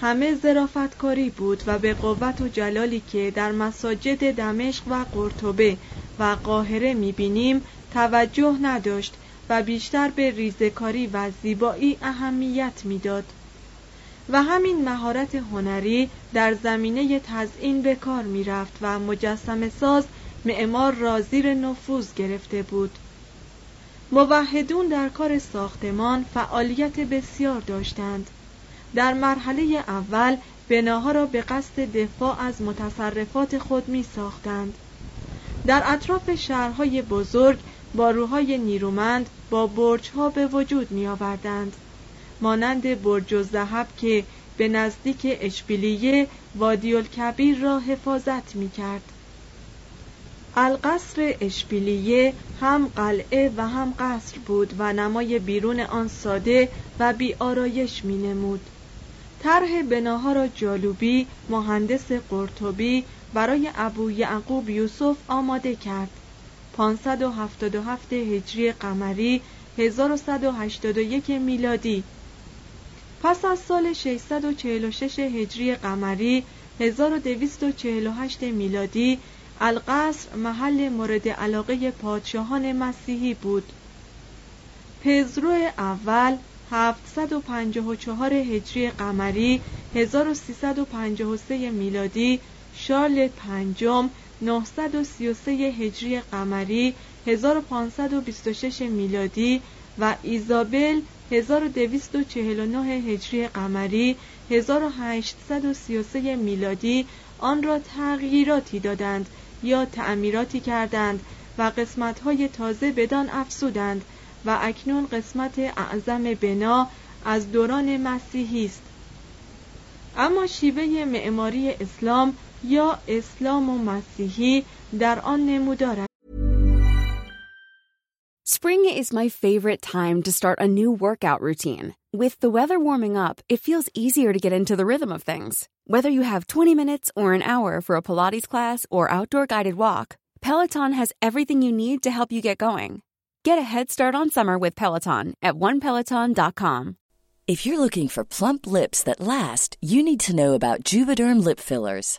همه زرافتکاری بود و به قوت و جلالی که در مساجد دمشق و قرطبه و قاهره می‌بینیم توجه نداشت و بیشتر به ریزکاری و زیبایی اهمیت می‌داد. و همین مهارت هنری در زمینه تزئین به کار می‌رفت و مجسم ساز معمار را زیر نفوذ گرفته بود. موحدون در کار ساختمان فعالیت بسیار داشتند. در مرحله اول بناها را به قصد دفاع از متصرفات خود می ساختند در اطراف شهرهای بزرگ باروهای نیرومند با برجها به وجود می آوردند مانند برج و زهب که به نزدیک اشبیلیه وادی الکبیر را حفاظت می کرد القصر اشبیلیه هم قلعه و هم قصر بود و نمای بیرون آن ساده و بی آرایش می نمود طرح بناها را جالوبی مهندس قرطبی برای ابو یعقوب یوسف آماده کرد. 577 هجری قمری 1181 میلادی. پس از سال 646 هجری قمری 1248 میلادی القصر محل مورد علاقه پادشاهان مسیحی بود. پزرو اول 754 هجری قمری 1353 میلادی شارل پنجم 933 هجری قمری 1526 میلادی و ایزابل 1249 هجری قمری 1833 میلادی آن را تغییراتی دادند یا تعمیراتی کردند و قسمت‌های تازه بدان افزودند. و اکنون قسمت اعظم بنا از دوران مسیحی است اما شیوه معماری اسلام یا اسلام و مسیحی در آن نمودار است. Spring is my favorite time to start a new workout routine. With the weather warming up, it feels easier to get into the rhythm of things. Whether you have 20 minutes or an hour for a Pilates class or outdoor guided walk, Peloton has everything you need to help you get going. Get a head start on summer with Peloton at onepeloton.com. If you're looking for plump lips that last, you need to know about Juvederm lip fillers.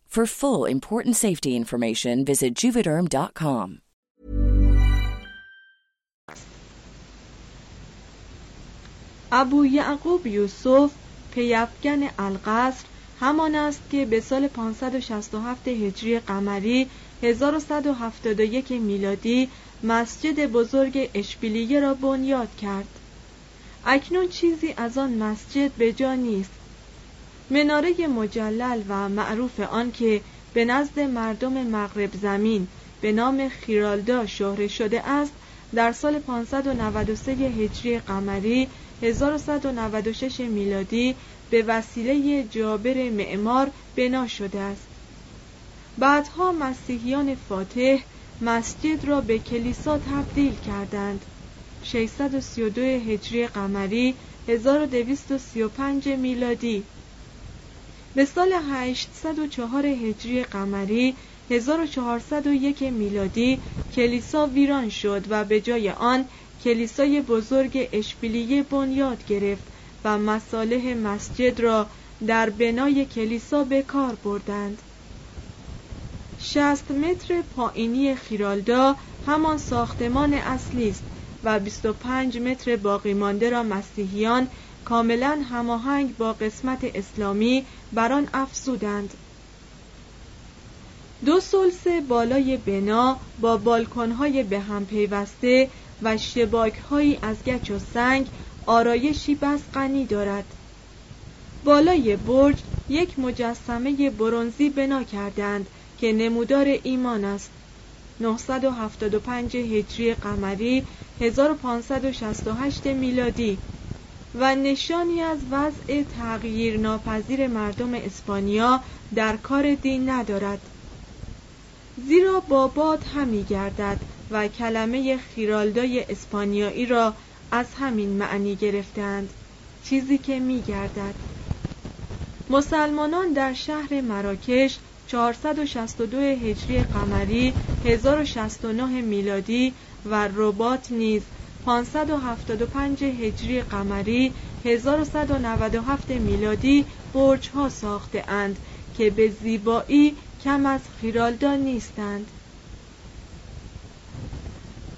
For full important safety information visit juvederm.com. ابو یعقوب یوسف پیافگن القصر همان است که به سال 567 هجری قمری 1171 میلادی مسجد بزرگ اشبیلیه را بنیاد کرد اکنون چیزی از آن مسجد به جا نیست مناره مجلل و معروف آن که به نزد مردم مغرب زمین به نام خیرالدا شهره شده است در سال 593 هجری قمری 1196 میلادی به وسیله جابر معمار بنا شده است. بعدها مسیحیان فاتح مسجد را به کلیسا تبدیل کردند. 632 هجری قمری 1235 میلادی به سال 804 هجری قمری 1401 میلادی کلیسا ویران شد و به جای آن کلیسای بزرگ اشبیلیه بنیاد گرفت و مصالح مسجد را در بنای کلیسا به کار بردند. 60 متر پایینی خیرالدا همان ساختمان اصلی است و 25 متر باقی مانده را مسیحیان کاملا هماهنگ با قسمت اسلامی بر آن افزودند. دو سلس بالای بنا با بالکنهای به هم پیوسته و شباکهایی از گچ و سنگ آرایشی بس غنی دارد. بالای برج یک مجسمه برونزی بنا کردند که نمودار ایمان است. 975 هجری قمری 1568 میلادی. و نشانی از وضع تغییر ناپذیر مردم اسپانیا در کار دین ندارد. زیرا با باد همی گردد و کلمه خیرالدای اسپانیایی را از همین معنی گرفتند. چیزی که می گردد. مسلمانان در شهر مراکش 462 هجری قمری 1069 میلادی و رباط نیز 575 هجری قمری 1197 میلادی برج ها ساخته اند که به زیبایی کم از خیرالدا نیستند.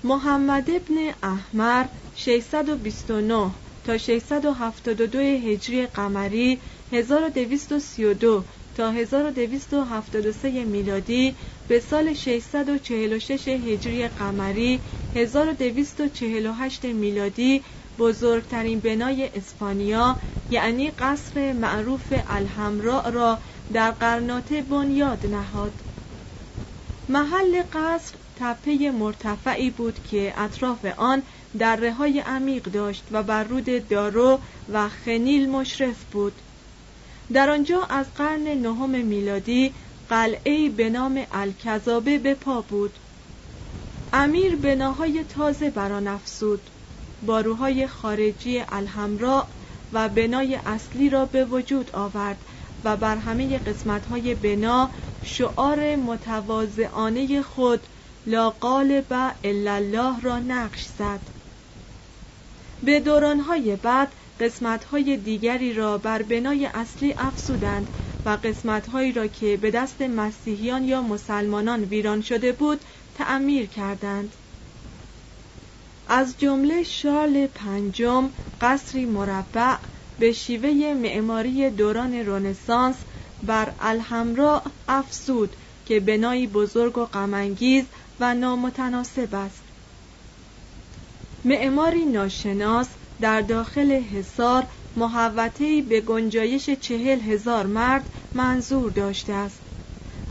محمد ابن احمر 629 تا 672 هجری قمری 1232 تا 1273 میلادی به سال 646 هجری قمری 1248 میلادی بزرگترین بنای اسپانیا یعنی قصر معروف الحمراء را در قرناطه بنیاد نهاد. محل قصر تپه مرتفعی بود که اطراف آن دره های عمیق داشت و بر رود دارو و خنیل مشرف بود. در آنجا از قرن نهم میلادی قلعه به نام الکذابه به پا بود. امیر بناهای تازه بران افسود باروهای خارجی الحمراء و بنای اصلی را به وجود آورد و بر همه قسمتهای بنا شعار متواضعانه خود لا قالب الا الله را نقش زد. به دورانهای بعد قسمتهای دیگری را بر بنای اصلی افزودند و قسمتهایی را که به دست مسیحیان یا مسلمانان ویران شده بود تعمیر کردند. از جمله شارل پنجم قصری مربع به شیوه معماری دوران رنسانس بر الحمرا افزود که بنایی بزرگ و غمانگیز و نامتناسب است. معماری ناشناس در داخل حصار محوطه‌ای به گنجایش چهل هزار مرد منظور داشته است.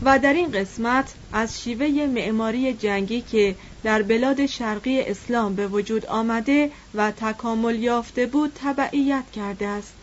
و در این قسمت از شیوه معماری جنگی که در بلاد شرقی اسلام به وجود آمده و تکامل یافته بود تبعیت کرده است.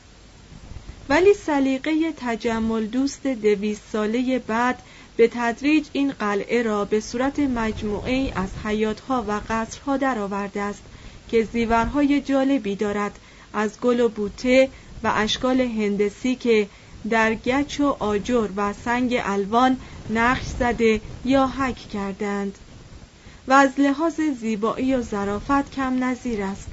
ولی سلیقه تجمل دوست دویست ساله بعد به تدریج این قلعه را به صورت مجموعه از حیاتها و قصرها درآورده است که زیورهای جالبی دارد از گل و بوته و اشکال هندسی که در گچ و آجر و سنگ الوان نقش زده یا حک کردند. و از لحاظ زیبایی و ظرافت کم نظیر است.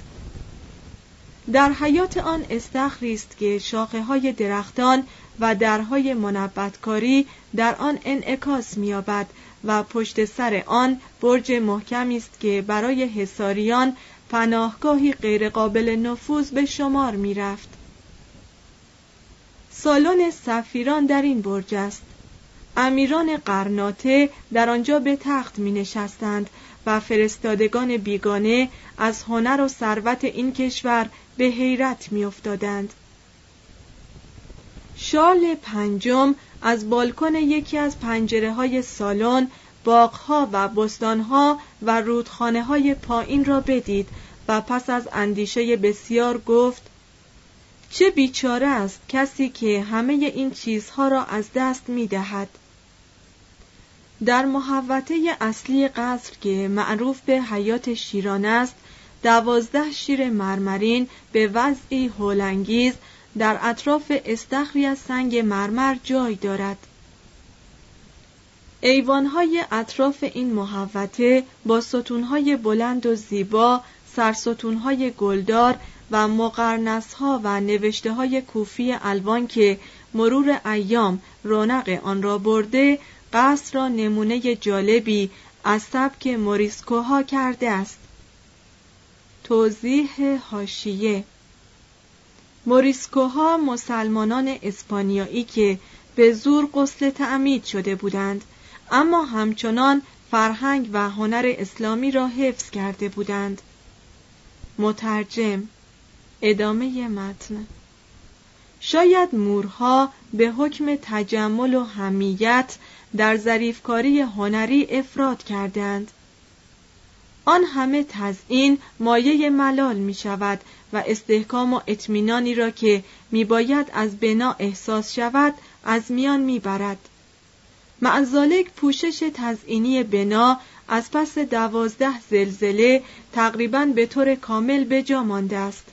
در حیات آن استخری است که شاخه های درختان و درهای منبتکاری در آن انعکاس می‌یابد و پشت سر آن برج محکمی است که برای حساریان پناهگاهی غیرقابل نفوذ به شمار می‌رفت. سالن سفیران در این برج است امیران قرناطه در آنجا به تخت می نشستند و فرستادگان بیگانه از هنر و ثروت این کشور به حیرت می افتادند. شال پنجم از بالکن یکی از پنجره های سالن باغها و بستانها و رودخانه های پایین را بدید و پس از اندیشه بسیار گفت چه بیچاره است کسی که همه این چیزها را از دست می دهد. در محوطه اصلی قصر که معروف به حیات شیران است دوازده شیر مرمرین به وضعی هولانگیز در اطراف استخری از سنگ مرمر جای دارد ایوانهای اطراف این محوطه با ستونهای بلند و زیبا سرستونهای گلدار و مقرنسها و نوشته های کوفی الوان که مرور ایام رونق آن را برده قصر را نمونه جالبی از سبک موریسکوها کرده است. توضیح هاشیه موریسکوها مسلمانان اسپانیایی که به زور قسل تعمید شده بودند اما همچنان فرهنگ و هنر اسلامی را حفظ کرده بودند. مترجم ادامه متن شاید مورها به حکم تجمل و همیت در ظریفکاری هنری افراد کردند آن همه تزئین مایه ملال می شود و استحکام و اطمینانی را که می باید از بنا احساس شود از میان می برد. معزالک پوشش تزئینی بنا از پس دوازده زلزله تقریبا به طور کامل به جا مانده است.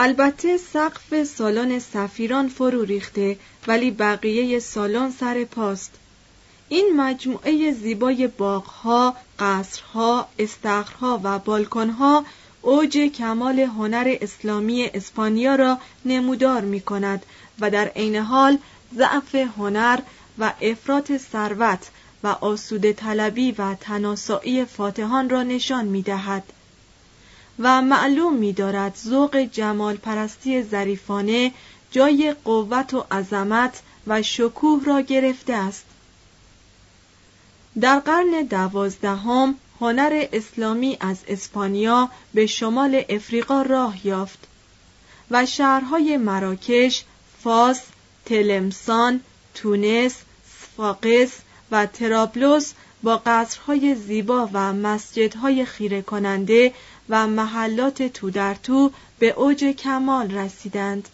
البته سقف سالن سفیران فرو ریخته ولی بقیه سالن سر پاست این مجموعه زیبای باغها، قصرها، استخرها و بالکنها اوج کمال هنر اسلامی اسپانیا را نمودار می کند و در عین حال ضعف هنر و افراط ثروت و آسوده طلبی و تناسایی فاتحان را نشان می دهد. و معلوم می دارد ذوق جمال پرستی ظریفانه جای قوت و عظمت و شکوه را گرفته است. در قرن دوازدهم هنر اسلامی از اسپانیا به شمال افریقا راه یافت و شهرهای مراکش، فاس، تلمسان، تونس، سفاقس و ترابلوس با قصرهای زیبا و مسجدهای خیره کننده و محلات تو در تو به اوج کمال رسیدند.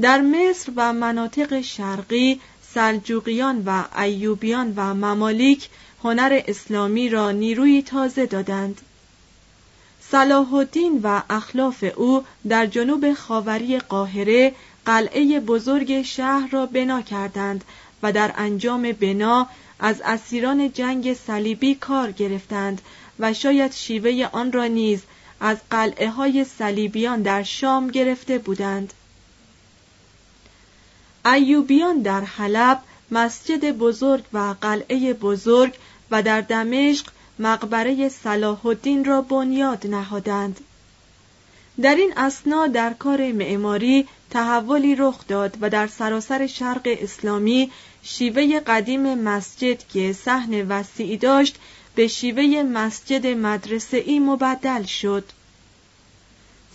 در مصر و مناطق شرقی سلجوقیان و ایوبیان و ممالیک هنر اسلامی را نیروی تازه دادند. صلاح الدین و اخلاف او در جنوب خاوری قاهره قلعه بزرگ شهر را بنا کردند و در انجام بنا از اسیران جنگ صلیبی کار گرفتند و شاید شیوه آن را نیز از قلعه های صلیبیان در شام گرفته بودند. ایوبیان در حلب مسجد بزرگ و قلعه بزرگ و در دمشق مقبره صلاح الدین را بنیاد نهادند. در این اسنا در کار معماری تحولی رخ داد و در سراسر شرق اسلامی شیوه قدیم مسجد که صحن وسیعی داشت به شیوه مسجد مدرسه ای مبدل شد.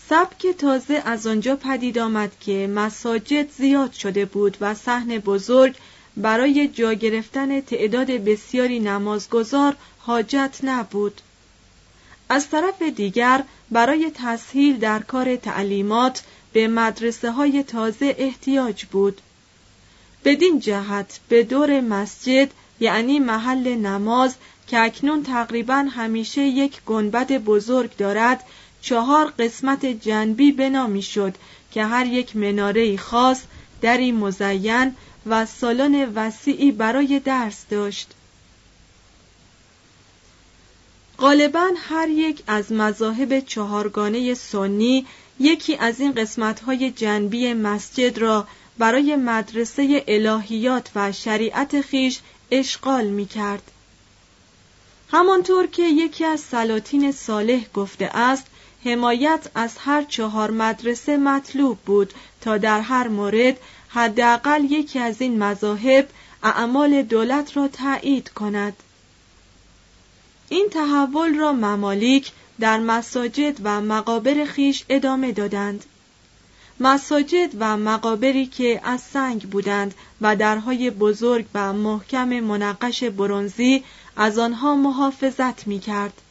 سبک تازه از آنجا پدید آمد که مساجد زیاد شده بود و صحن بزرگ برای جا گرفتن تعداد بسیاری نمازگزار حاجت نبود. از طرف دیگر برای تسهیل در کار تعلیمات به مدرسه های تازه احتیاج بود. بدین جهت به دور مسجد یعنی محل نماز که اکنون تقریبا همیشه یک گنبد بزرگ دارد چهار قسمت جنبی بنا می‌شد که هر یک مناره خاص دری مزین و سالن وسیعی برای درس داشت غالبا هر یک از مذاهب چهارگانه سنی یکی از این قسمتهای جنبی مسجد را برای مدرسه الهیات و شریعت خیش اشغال می کرد. همانطور که یکی از سلاطین صالح گفته است حمایت از هر چهار مدرسه مطلوب بود تا در هر مورد حداقل یکی از این مذاهب اعمال دولت را تایید کند. این تحول را ممالیک در مساجد و مقابر خیش ادامه دادند. مساجد و مقابری که از سنگ بودند و درهای بزرگ و محکم منقش برونزی از آنها محافظت می کرد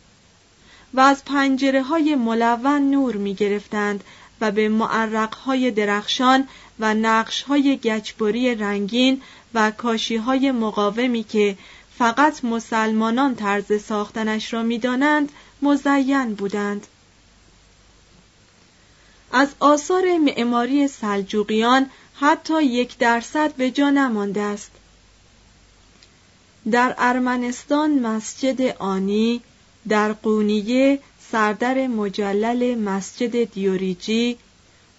و از پنجره های ملون نور می گرفتند و به معرق های درخشان و نقش های گچبری رنگین و کاشی های مقاومی که فقط مسلمانان طرز ساختنش را می‌دانند مزین بودند. از آثار معماری سلجوقیان حتی یک درصد به جا نمانده است. در ارمنستان مسجد آنی در قونیه سردر مجلل مسجد دیوریجی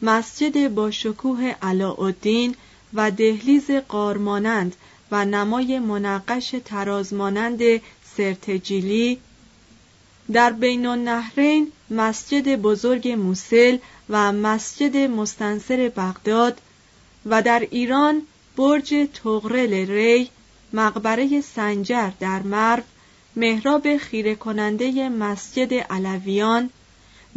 مسجد با شکوه علاءالدین و دهلیز قارمانند و نمای منقش ترازمانند سرتجیلی در بین النهرین مسجد بزرگ موسل و مسجد مستنصر بغداد و در ایران برج تغرل ری مقبره سنجر در مرو محراب خیره کننده مسجد علویان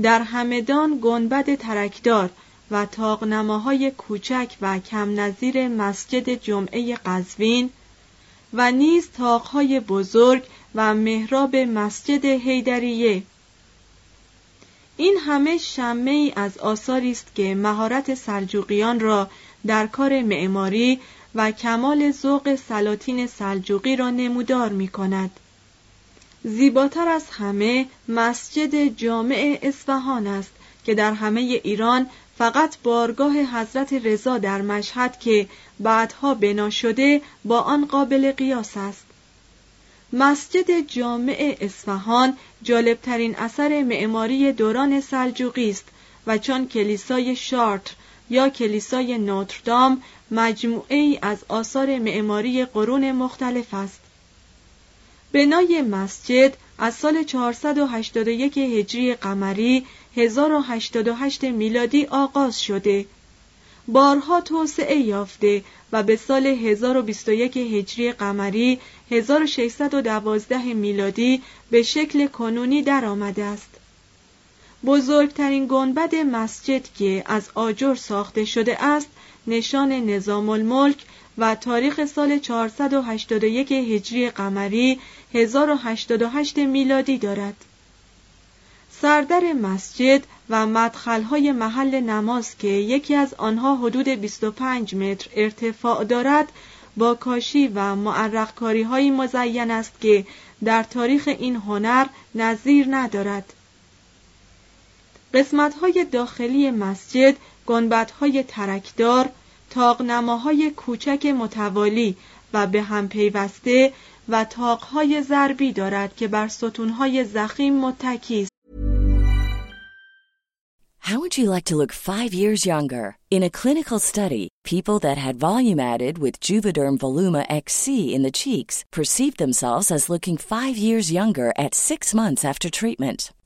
در همدان گنبد ترکدار و تاقنماهای کوچک و کم نظیر مسجد جمعه قزوین و نیز تاقهای بزرگ و محراب مسجد هیدریه این همه شمه ای از آثاری است که مهارت سلجوقیان را در کار معماری و کمال ذوق سلاطین سلجوقی را نمودار می کند. زیباتر از همه مسجد جامع اصفهان است که در همه ایران فقط بارگاه حضرت رضا در مشهد که بعدها بنا شده با آن قابل قیاس است مسجد جامع اصفهان جالبترین اثر معماری دوران سلجوقی است و چون کلیسای شارتر یا کلیسای نوتردام مجموعه ای از آثار معماری قرون مختلف است. بنای مسجد از سال 481 هجری قمری 1088 میلادی آغاز شده. بارها توسعه یافته و به سال 1021 هجری قمری 1612 میلادی به شکل کنونی درآمده است. بزرگترین گنبد مسجد که از آجر ساخته شده است نشان نظام الملک و تاریخ سال 481 هجری قمری 1088 میلادی دارد. سردر مسجد و مدخلهای محل نماز که یکی از آنها حدود 25 متر ارتفاع دارد با کاشی و معرقکاری های مزین است که در تاریخ این هنر نظیر ندارد. قسمت های داخلی مسجد گنبدهای ترکدار تاقنماهای کوچک متوالی و به هم پیوسته و تاقهای ضربی دارد که بر ستونهای زخیم متکی How would you like to look 5 years younger? In a clinical study, people that had volume added with Juvederm Voluma XC in the cheeks perceived themselves as looking 5 years younger at 6 months after treatment.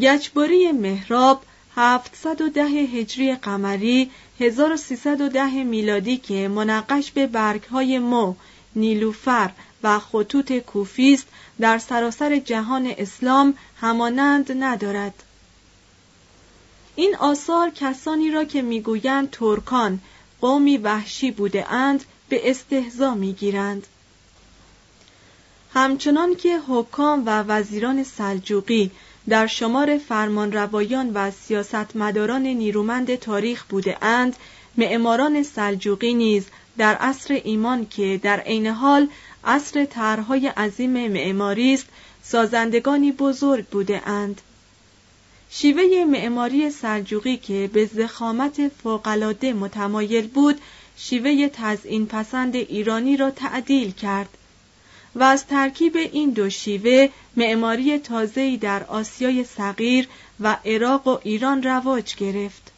گچبری مهراب 710 هجری قمری 1310 میلادی که منقش به برگهای مو، نیلوفر و خطوط کوفیست در سراسر جهان اسلام همانند ندارد. این آثار کسانی را که می‌گویند ترکان قومی وحشی بوده اند به استهزا می‌گیرند. همچنان که حکام و وزیران سلجوقی در شمار فرمانروایان و سیاستمداران نیرومند تاریخ بوده اند معماران سلجوقی نیز در عصر ایمان که در عین حال عصر طرحهای عظیم معماری است سازندگانی بزرگ بوده اند. شیوه معماری سلجوقی که به زخامت فوقالعاده متمایل بود شیوه تزئین پسند ایرانی را تعدیل کرد. و از ترکیب این دو شیوه معماری تازه‌ای در آسیای صغیر و عراق و ایران رواج گرفت.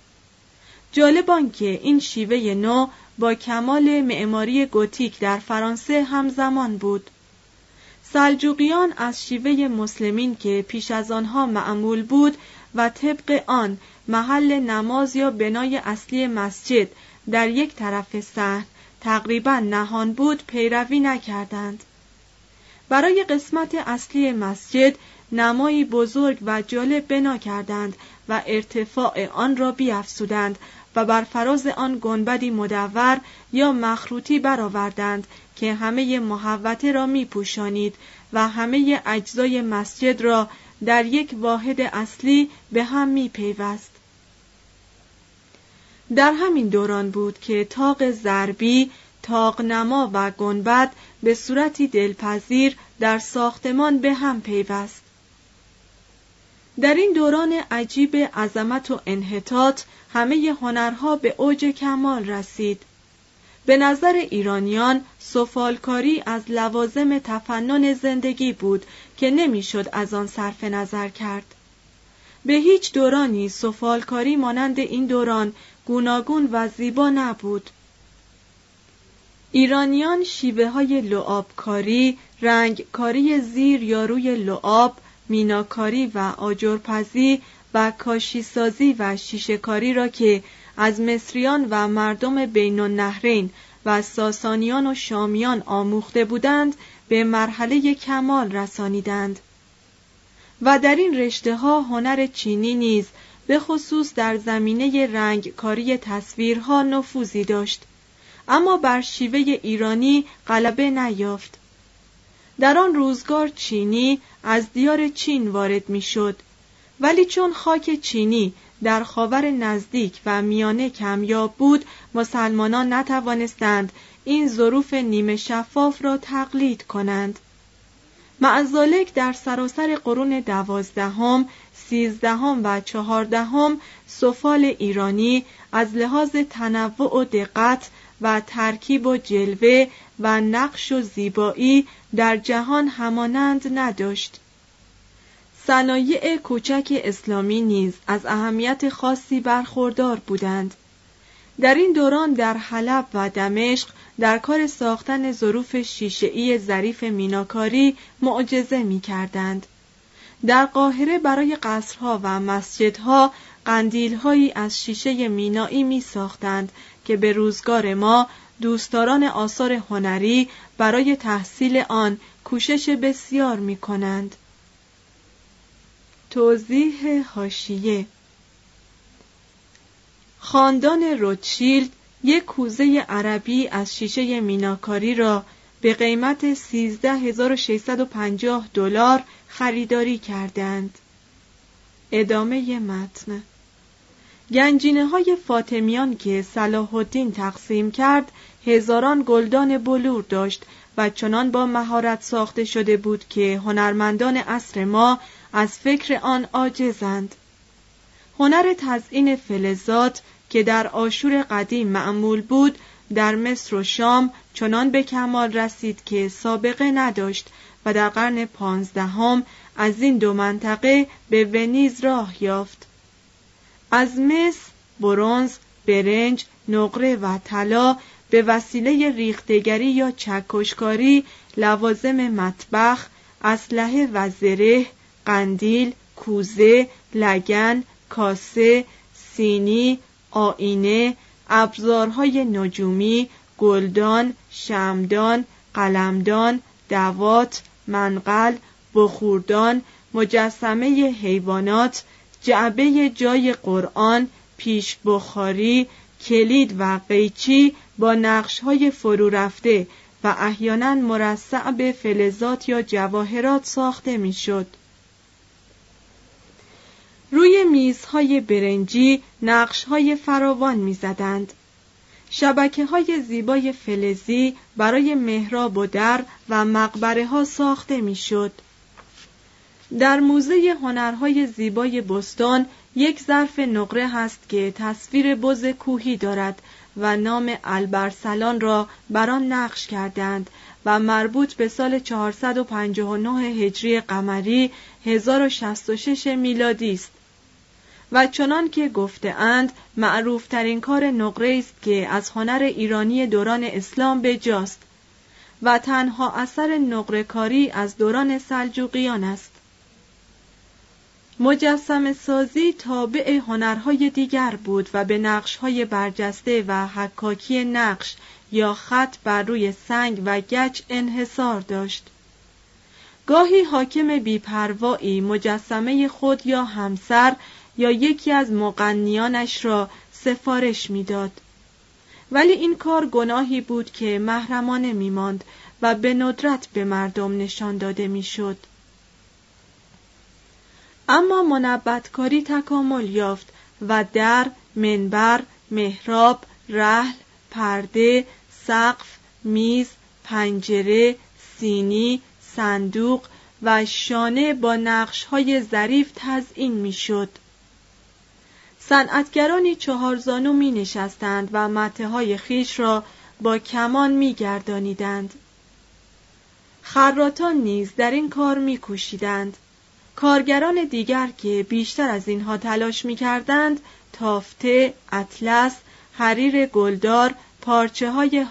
جالب آنکه این شیوه نو با کمال معماری گوتیک در فرانسه همزمان بود. سلجوقیان از شیوه مسلمین که پیش از آنها معمول بود و طبق آن محل نماز یا بنای اصلی مسجد در یک طرف صحن تقریبا نهان بود پیروی نکردند. برای قسمت اصلی مسجد نمایی بزرگ و جالب بنا کردند و ارتفاع آن را بیافزودند و بر فراز آن گنبدی مدور یا مخروطی برآوردند که همه محوطه را می پوشانید و همه اجزای مسجد را در یک واحد اصلی به هم می پیوست. در همین دوران بود که تاق زربی نما و گنبد به صورتی دلپذیر در ساختمان به هم پیوست. در این دوران عجیب عظمت و انحطاط همه هنرها به اوج کمال رسید. به نظر ایرانیان سفالکاری از لوازم تفنن زندگی بود که نمی‌شد از آن صرف نظر کرد. به هیچ دورانی سفالکاری مانند این دوران گوناگون و زیبا نبود. ایرانیان شیوه های لعابکاری، رنگکاری زیر یا روی لعاب، میناکاری و آجرپزی و کاشیسازی و شیشکاری را که از مصریان و مردم بین النهرین و ساسانیان و شامیان آموخته بودند به مرحله کمال رسانیدند. و در این رشته ها هنر چینی نیز به خصوص در زمینه رنگکاری تصویرها نفوذی داشت. اما بر شیوه ایرانی غلبه نیافت. در آن روزگار چینی از دیار چین وارد می‌شد. ولی چون خاک چینی در خاور نزدیک و میانه کمیاب بود مسلمانان نتوانستند این ظروف نیمه شفاف را تقلید کنند. معزالک در سراسر قرون دوازدهم، سیزدهم و چهاردهم سفال ایرانی از لحاظ تنوع و دقت و ترکیب و جلوه و نقش و زیبایی در جهان همانند نداشت صنایع کوچک اسلامی نیز از اهمیت خاصی برخوردار بودند در این دوران در حلب و دمشق در کار ساختن ظروف شیشهای ظریف میناکاری معجزه می کردند. در قاهره برای قصرها و مسجدها قندیلهایی از شیشه مینایی می ساختند که به روزگار ما دوستداران آثار هنری برای تحصیل آن کوشش بسیار می کنند. توضیح هاشیه خاندان روتشیلد یک کوزه عربی از شیشه میناکاری را به قیمت 13650 دلار خریداری کردند. ادامه متن گنجینه های فاطمیان که صلاح الدین تقسیم کرد هزاران گلدان بلور داشت و چنان با مهارت ساخته شده بود که هنرمندان عصر ما از فکر آن عاجزند. هنر تزئین فلزات که در آشور قدیم معمول بود در مصر و شام چنان به کمال رسید که سابقه نداشت و در قرن پانزدهم از این دو منطقه به ونیز راه یافت. از مس برونز برنج نقره و طلا به وسیله ریختگری یا چکشکاری لوازم مطبخ اسلحه و زره قندیل کوزه لگن کاسه سینی آینه ابزارهای نجومی گلدان شمدان قلمدان دوات منقل بخوردان مجسمه حیوانات جعبه جای قرآن پیش بخاری کلید و قیچی با نقش های فرو رفته و احیانا مرصع به فلزات یا جواهرات ساخته می‌شد. روی میزهای برنجی نقش های فراوان می‌زدند. شبکه های زیبای فلزی برای محراب و در و مقبره ها ساخته می‌شد. در موزه هنرهای زیبای بستان یک ظرف نقره هست که تصویر بز کوهی دارد و نام البرسلان را بر آن نقش کردند و مربوط به سال 459 هجری قمری 1066 میلادی است. و چنان که گفته اند معروف ترین کار نقره است که از هنر ایرانی دوران اسلام به جاست و تنها اثر نقره کاری از دوران سلجوقیان است. مجسم سازی تابع هنرهای دیگر بود و به نقشهای برجسته و حکاکی نقش یا خط بر روی سنگ و گچ انحصار داشت گاهی حاکم بیپروایی مجسمه خود یا همسر یا یکی از مقنیانش را سفارش می‌داد ولی این کار گناهی بود که محرمانه میماند و به ندرت به مردم نشان داده می‌شد. اما منبتکاری تکامل یافت و در منبر محراب رحل پرده سقف میز پنجره سینی صندوق و شانه با نقش های ظریف تزئین می‌شد. صنعتگرانی چهارزانو می نشستند و مته های خیش را با کمان می گردانیدند. خراتان نیز در این کار می کوشیدند. کارگران دیگر که بیشتر از اینها تلاش می کردند تافته، اطلس، حریر گلدار، پارچه های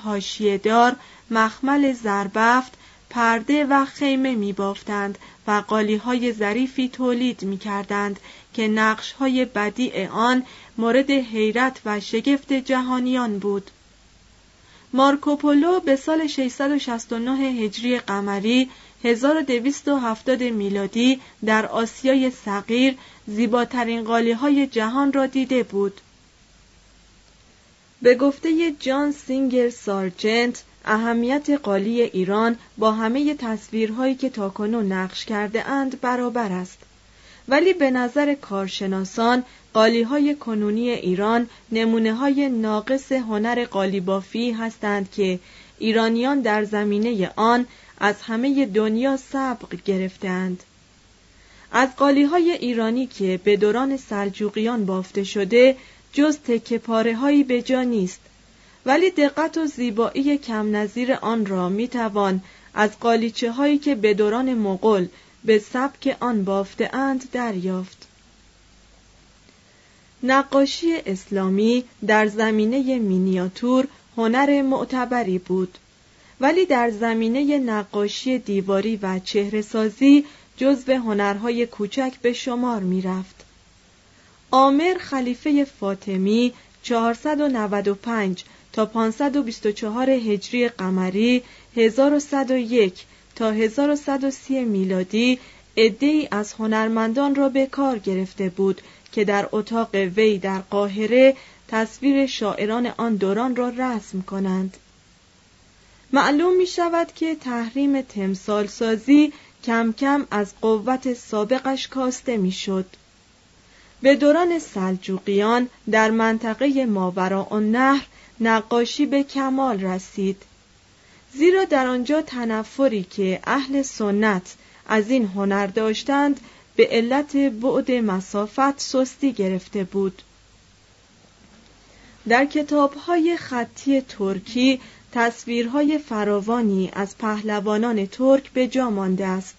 دار، مخمل زربفت، پرده و خیمه می بافتند و قالی های ظریفی تولید می کردند که نقش های بدیع آن مورد حیرت و شگفت جهانیان بود. مارکوپولو به سال 669 هجری قمری 1270 میلادی در آسیای صغیر زیباترین قالی های جهان را دیده بود. به گفته جان سینگر سارجنت اهمیت قالی ایران با همه تصویرهایی که تاکنون نقش کرده اند برابر است. ولی به نظر کارشناسان قالی های کنونی ایران نمونه های ناقص هنر قالیبافی هستند که ایرانیان در زمینه آن از همه دنیا سبق گرفتند. از قالی های ایرانی که به دوران سلجوقیان بافته شده جز تکه پاره هایی به جا نیست ولی دقت و زیبایی کم نظیر آن را می توان از قالیچه هایی که به دوران مغول به سبک آن بافته اند دریافت. نقاشی اسلامی در زمینه مینیاتور هنر معتبری بود ولی در زمینه نقاشی دیواری و چهره سازی جزو هنرهای کوچک به شمار می رفت. آمر خلیفه فاطمی 495 تا 524 هجری قمری 1101 تا 1130 میلادی عدهای از هنرمندان را به کار گرفته بود که در اتاق وی در قاهره تصویر شاعران آن دوران را رسم کنند معلوم می شود که تحریم تمثال سازی کم کم از قوت سابقش کاسته می شد. به دوران سلجوقیان در منطقه ماورا نهر نقاشی به کمال رسید زیرا در آنجا تنفری که اهل سنت از این هنر داشتند به علت بعد مسافت سستی گرفته بود در کتابهای خطی ترکی تصویرهای فراوانی از پهلوانان ترک به جا مانده است.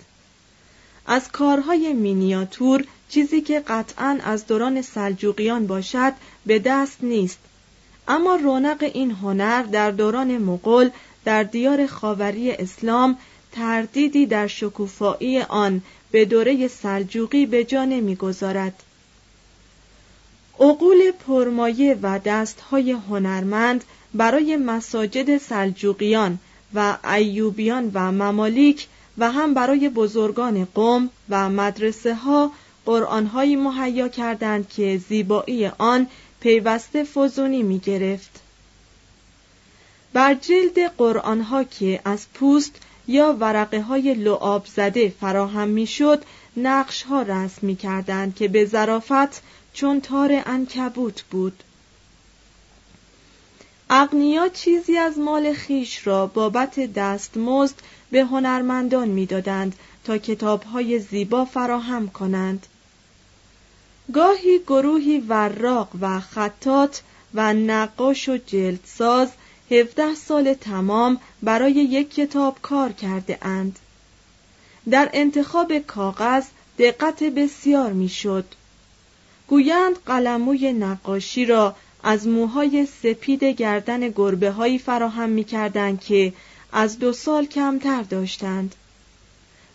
از کارهای مینیاتور چیزی که قطعا از دوران سلجوقیان باشد به دست نیست. اما رونق این هنر در دوران مغول در دیار خاوری اسلام تردیدی در شکوفایی آن به دوره سلجوقی به جا نمی‌گذارد. عقول پرمایه و دستهای هنرمند برای مساجد سلجوقیان و ایوبیان و ممالیک و هم برای بزرگان قوم و مدرسه ها قرآنهایی مهیا کردند که زیبایی آن پیوسته فزونی می گرفت. بر جلد قرآنها که از پوست یا ورقه های لعاب زده فراهم می شد نقش ها رسم می کردند که به ظرافت چون تار انکبوت بود اغنیا چیزی از مال خیش را بابت دستمزد به هنرمندان می‌دادند تا کتابهای زیبا فراهم کنند گاهی گروهی وراق و خطات و نقاش و جلدساز هفده سال تمام برای یک کتاب کار کرده اند. در انتخاب کاغذ دقت بسیار می‌شد. گویند قلموی نقاشی را از موهای سپید گردن گربه هایی فراهم می که از دو سال کمتر داشتند.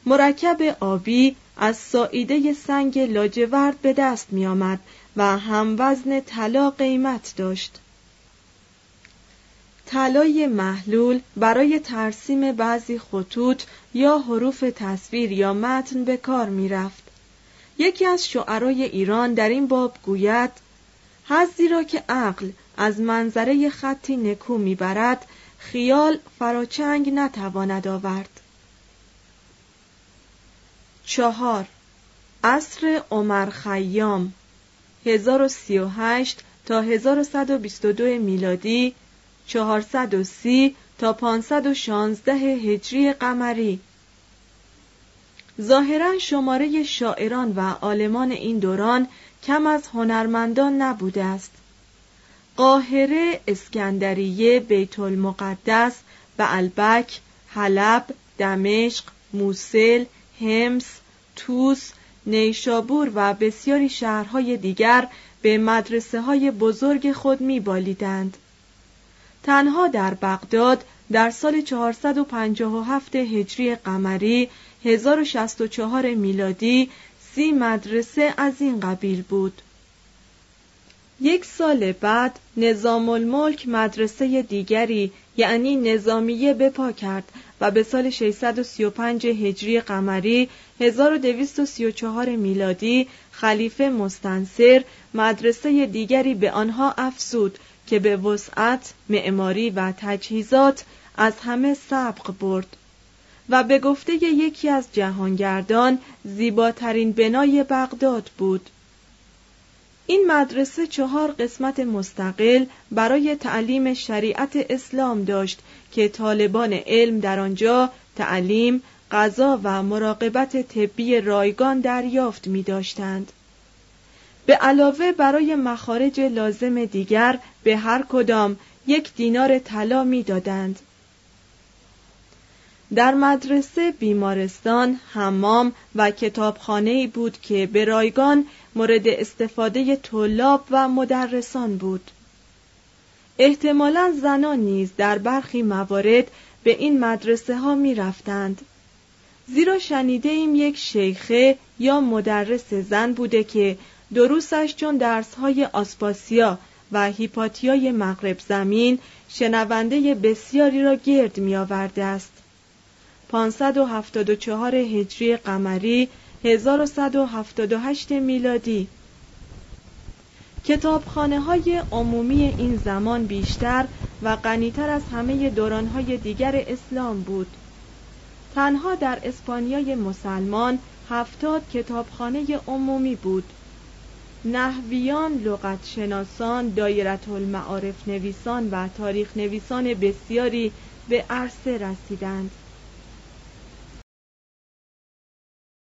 مرکب آبی از ساییده سنگ لاجورد به دست می آمد و هم وزن طلا قیمت داشت. طلای محلول برای ترسیم بعضی خطوط یا حروف تصویر یا متن به کار می رفت. یکی از شعرای ایران در این باب گوید حزی را که عقل از منظره خطی نکو می‌برد خیال فراچنگ نتواند آورد. چهار عصر عمر خیام 1038 تا 1122 میلادی 430 تا 516 هجری قمری. ظاهرا شماره شاعران و عالمان این دوران کم از هنرمندان نبوده است قاهره، اسکندریه، بیت المقدس، و البک، حلب، دمشق، موسل، همس، توس، نیشابور و بسیاری شهرهای دیگر به مدرسه های بزرگ خود می بالیدند. تنها در بغداد در سال 457 هجری قمری 1064 میلادی سی مدرسه از این قبیل بود. یک سال بعد نظام الملک مدرسه دیگری یعنی نظامیه بپا کرد و به سال 635 هجری قمری 1234 میلادی خلیفه مستنصر مدرسه دیگری به آنها افزود که به وسعت، معماری و تجهیزات از همه سبق برد. و به گفته یکی از جهانگردان زیباترین بنای بغداد بود این مدرسه چهار قسمت مستقل برای تعلیم شریعت اسلام داشت که طالبان علم در آنجا تعلیم، غذا و مراقبت طبی رایگان دریافت می داشتند. به علاوه برای مخارج لازم دیگر به هر کدام یک دینار طلا می دادند. در مدرسه بیمارستان، حمام و کتابخانه بود که به رایگان مورد استفاده طلاب و مدرسان بود. احتمالا زنان نیز در برخی موارد به این مدرسه ها می رفتند. زیرا شنیده ایم یک شیخه یا مدرس زن بوده که دروسش چون درس های آسپاسیا و هیپاتیای مغرب زمین شنونده بسیاری را گرد می آورده است. 574 هجری قمری 1178 میلادی. کتابخانه های عمومی این زمان بیشتر و غنیتر از همه دورانهای دیگر اسلام بود. تنها در اسپانیای مسلمان هفتاد کتابخانه عمومی بود. نحویان، لغت شناسان، دایرت المعارف نویسان و تاریخ نویسان بسیاری به عرصه رسیدند.